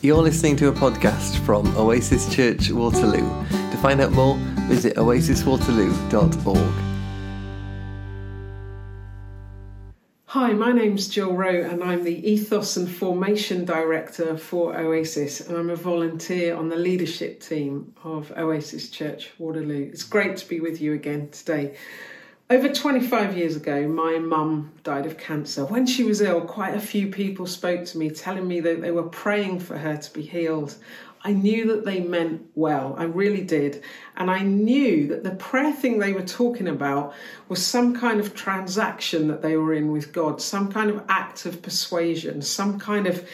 You're listening to a podcast from Oasis Church Waterloo. To find out more, visit oasiswaterloo.org. Hi, my name's Jill Rowe, and I'm the Ethos and Formation Director for Oasis, and I'm a volunteer on the leadership team of Oasis Church Waterloo. It's great to be with you again today. Over 25 years ago, my mum died of cancer. When she was ill, quite a few people spoke to me telling me that they were praying for her to be healed. I knew that they meant well, I really did. And I knew that the prayer thing they were talking about was some kind of transaction that they were in with God, some kind of act of persuasion, some kind of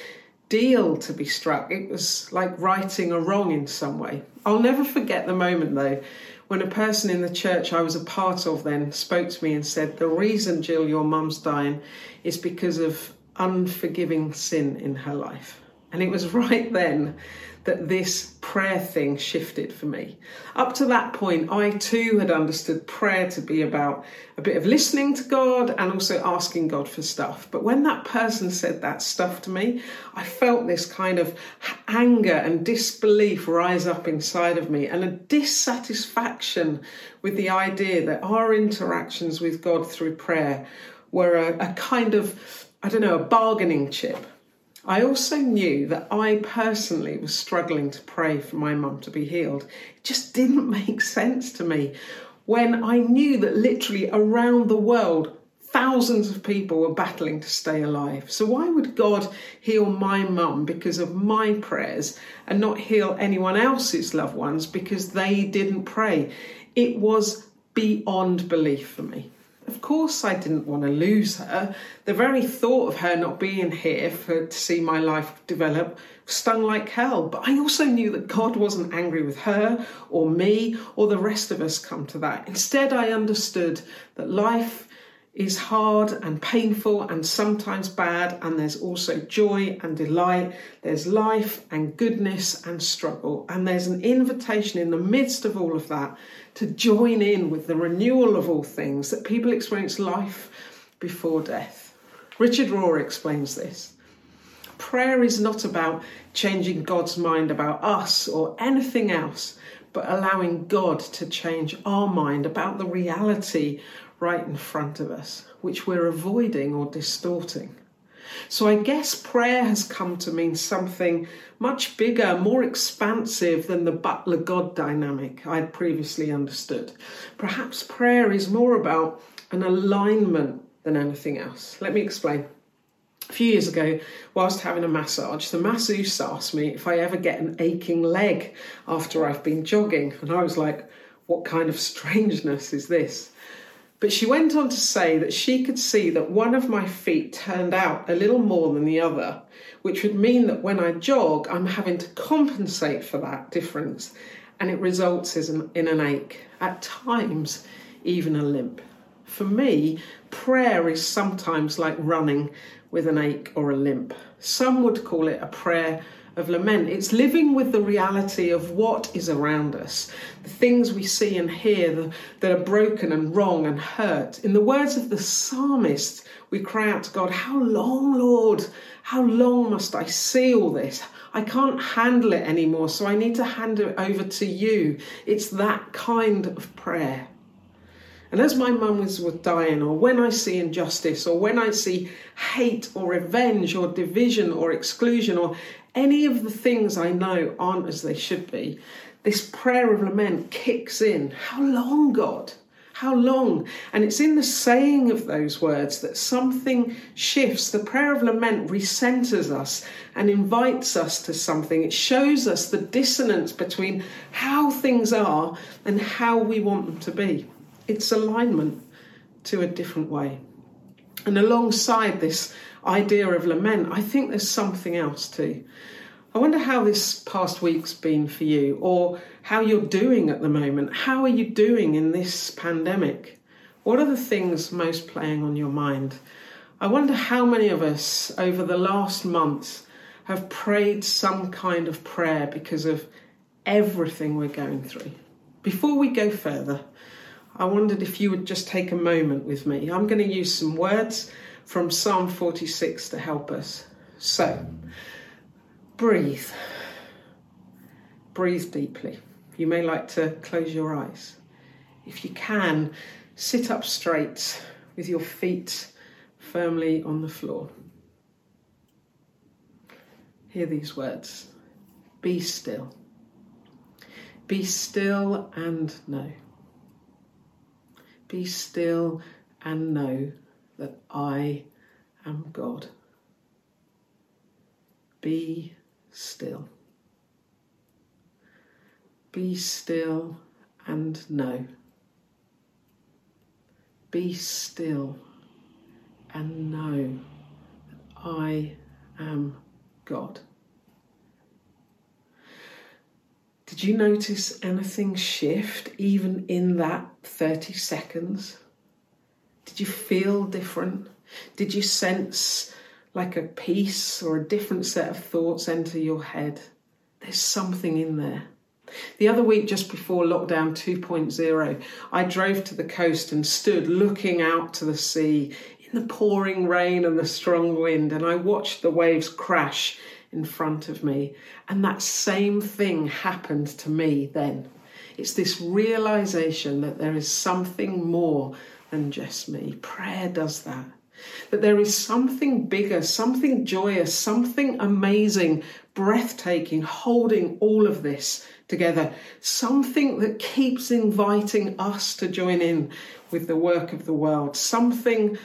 deal to be struck. It was like righting a wrong in some way. I'll never forget the moment though when a person in the church I was a part of then spoke to me and said, The reason, Jill, your mum's dying is because of unforgiving sin in her life. And it was right then that this prayer thing shifted for me. Up to that point, I too had understood prayer to be about a bit of listening to God and also asking God for stuff. But when that person said that stuff to me, I felt this kind of anger and disbelief rise up inside of me and a dissatisfaction with the idea that our interactions with God through prayer were a, a kind of, I don't know, a bargaining chip I also knew that I personally was struggling to pray for my mum to be healed. It just didn't make sense to me when I knew that literally around the world, thousands of people were battling to stay alive. So, why would God heal my mum because of my prayers and not heal anyone else's loved ones because they didn't pray? It was beyond belief for me. Of course, I didn't want to lose her. The very thought of her not being here for to see my life develop stung like hell. But I also knew that God wasn't angry with her or me or the rest of us come to that. Instead, I understood that life is hard and painful and sometimes bad, and there's also joy and delight. There's life and goodness and struggle, and there's an invitation in the midst of all of that to join in with the renewal of all things, that people experience life before death. Richard Rohr explains this. Prayer is not about changing God's mind about us or anything else, but allowing God to change our mind about the reality right in front of us, which we're avoiding or distorting. So I guess prayer has come to mean something much bigger, more expansive than the butler God dynamic I'd previously understood. Perhaps prayer is more about an alignment than anything else. Let me explain. A few years ago, whilst having a massage, the masseuse asked me if I ever get an aching leg after I've been jogging. And I was like, what kind of strangeness is this? But she went on to say that she could see that one of my feet turned out a little more than the other, which would mean that when I jog, I'm having to compensate for that difference, and it results in an ache, at times, even a limp. For me, prayer is sometimes like running with an ache or a limp. Some would call it a prayer of lament. It's living with the reality of what is around us, the things we see and hear that are broken and wrong and hurt. In the words of the psalmist, we cry out to God, How long, Lord? How long must I see all this? I can't handle it anymore, so I need to hand it over to you. It's that kind of prayer. And as my mum was, was dying, or when I see injustice, or when I see hate, or revenge, or division, or exclusion, or any of the things I know aren't as they should be, this prayer of lament kicks in. How long, God? How long? And it's in the saying of those words that something shifts. The prayer of lament recenters us and invites us to something. It shows us the dissonance between how things are and how we want them to be. It's alignment to a different way. And alongside this idea of lament, I think there's something else too. I wonder how this past week's been for you, or how you're doing at the moment. How are you doing in this pandemic? What are the things most playing on your mind? I wonder how many of us over the last months have prayed some kind of prayer because of everything we're going through. Before we go further, I wondered if you would just take a moment with me. I'm going to use some words from Psalm 46 to help us. So, breathe. Breathe deeply. You may like to close your eyes. If you can, sit up straight with your feet firmly on the floor. Hear these words Be still. Be still and know. Be still and know that I am God. Be still. Be still and know. Be still and know that I am God. Did you notice anything shift even in that 30 seconds? Did you feel different? Did you sense like a peace or a different set of thoughts enter your head? There's something in there. The other week, just before lockdown 2.0, I drove to the coast and stood looking out to the sea in the pouring rain and the strong wind, and I watched the waves crash in front of me. And that same thing happened to me then. It's this realization that there is something more than just me. Prayer does that. That there is something bigger, something joyous, something amazing, breathtaking, holding all of this together. Something that keeps inviting us to join in with the work of the world. Something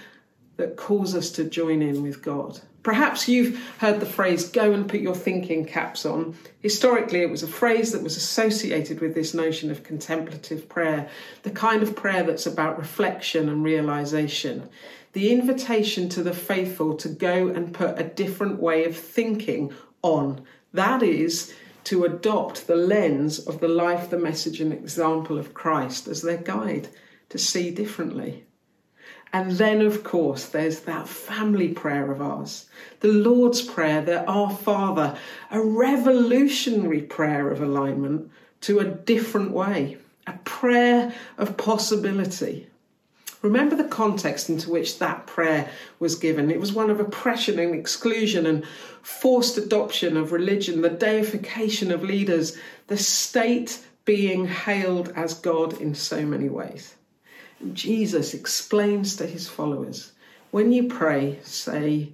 that calls us to join in with God. Perhaps you've heard the phrase go and put your thinking caps on. Historically, it was a phrase that was associated with this notion of contemplative prayer, the kind of prayer that's about reflection and realization. The invitation to the faithful to go and put a different way of thinking on. That is, to adopt the lens of the life, the message, and example of Christ as their guide to see differently. And then, of course, there's that family prayer of ours, the Lord's Prayer, the Our Father, a revolutionary prayer of alignment to a different way, a prayer of possibility. Remember the context into which that prayer was given. It was one of oppression and exclusion and forced adoption of religion, the deification of leaders, the state being hailed as God in so many ways. Jesus explains to his followers when you pray, say,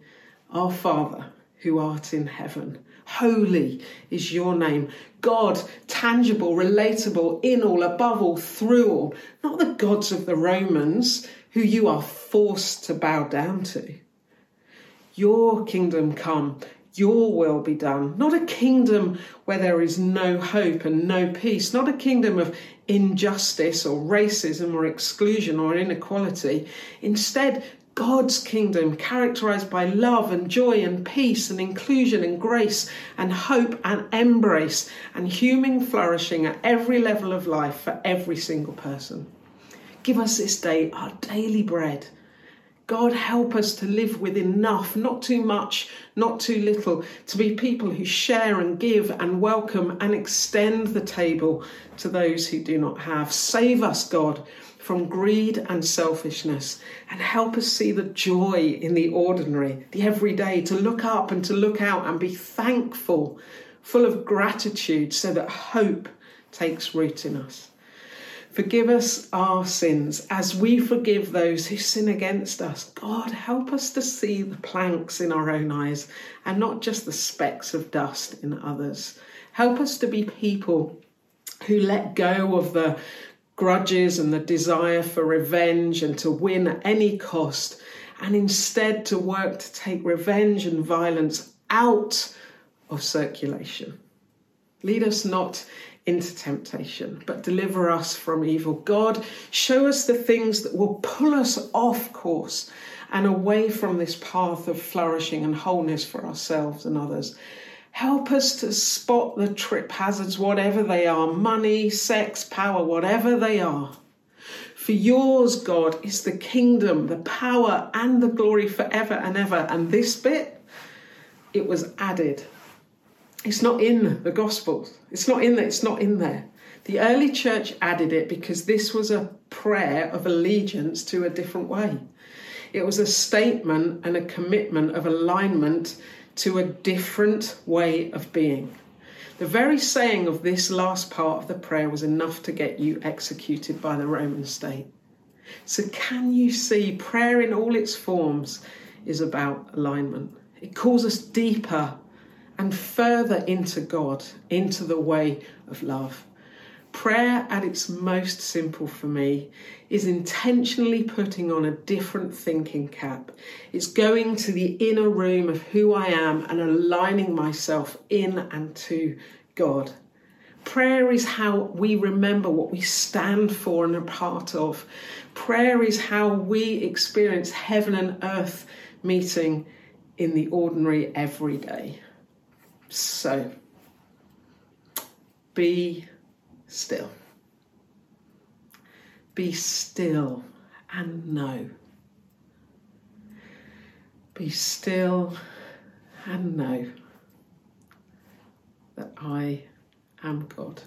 Our Father who art in heaven, holy is your name. God, tangible, relatable, in all, above all, through all, not the gods of the Romans who you are forced to bow down to. Your kingdom come, your will be done. Not a kingdom where there is no hope and no peace, not a kingdom of injustice or racism or exclusion or inequality. Instead, God's kingdom, characterized by love and joy and peace and inclusion and grace and hope and embrace and human flourishing at every level of life for every single person. Give us this day our daily bread God, help us to live with enough, not too much, not too little, to be people who share and give and welcome and extend the table to those who do not have. Save us, God, from greed and selfishness and help us see the joy in the ordinary, the everyday, to look up and to look out and be thankful, full of gratitude, so that hope takes root in us. Forgive us our sins as we forgive those who sin against us. God, help us to see the planks in our own eyes and not just the specks of dust in others. Help us to be people who let go of the grudges and the desire for revenge and to win at any cost, and instead to work to take revenge and violence out of circulation. Lead us not into temptation, but deliver us from evil. God, show us the things that will pull us off course and away from this path of flourishing and wholeness for ourselves and others. Help us to spot the trip hazards, whatever they are money, sex, power, whatever they are. For yours, God, is the kingdom, the power, and the glory forever and ever. And this bit, it was added it's not in the Gospels. It's not in there. It's not in there. The early church added it because this was a prayer of allegiance to a different way. It was a statement and a commitment of alignment to a different way of being. The very saying of this last part of the prayer was enough to get you executed by the Roman state. So, can you see prayer in all its forms is about alignment? It calls us deeper and further into God, into the way of love. Prayer at its most simple for me is intentionally putting on a different thinking cap. It's going to the inner room of who I am and aligning myself in and to God. Prayer is how we remember what we stand for and are part of. Prayer is how we experience heaven and earth meeting in the ordinary everyday. So, be still. Be still and know. Be still and know that I am God.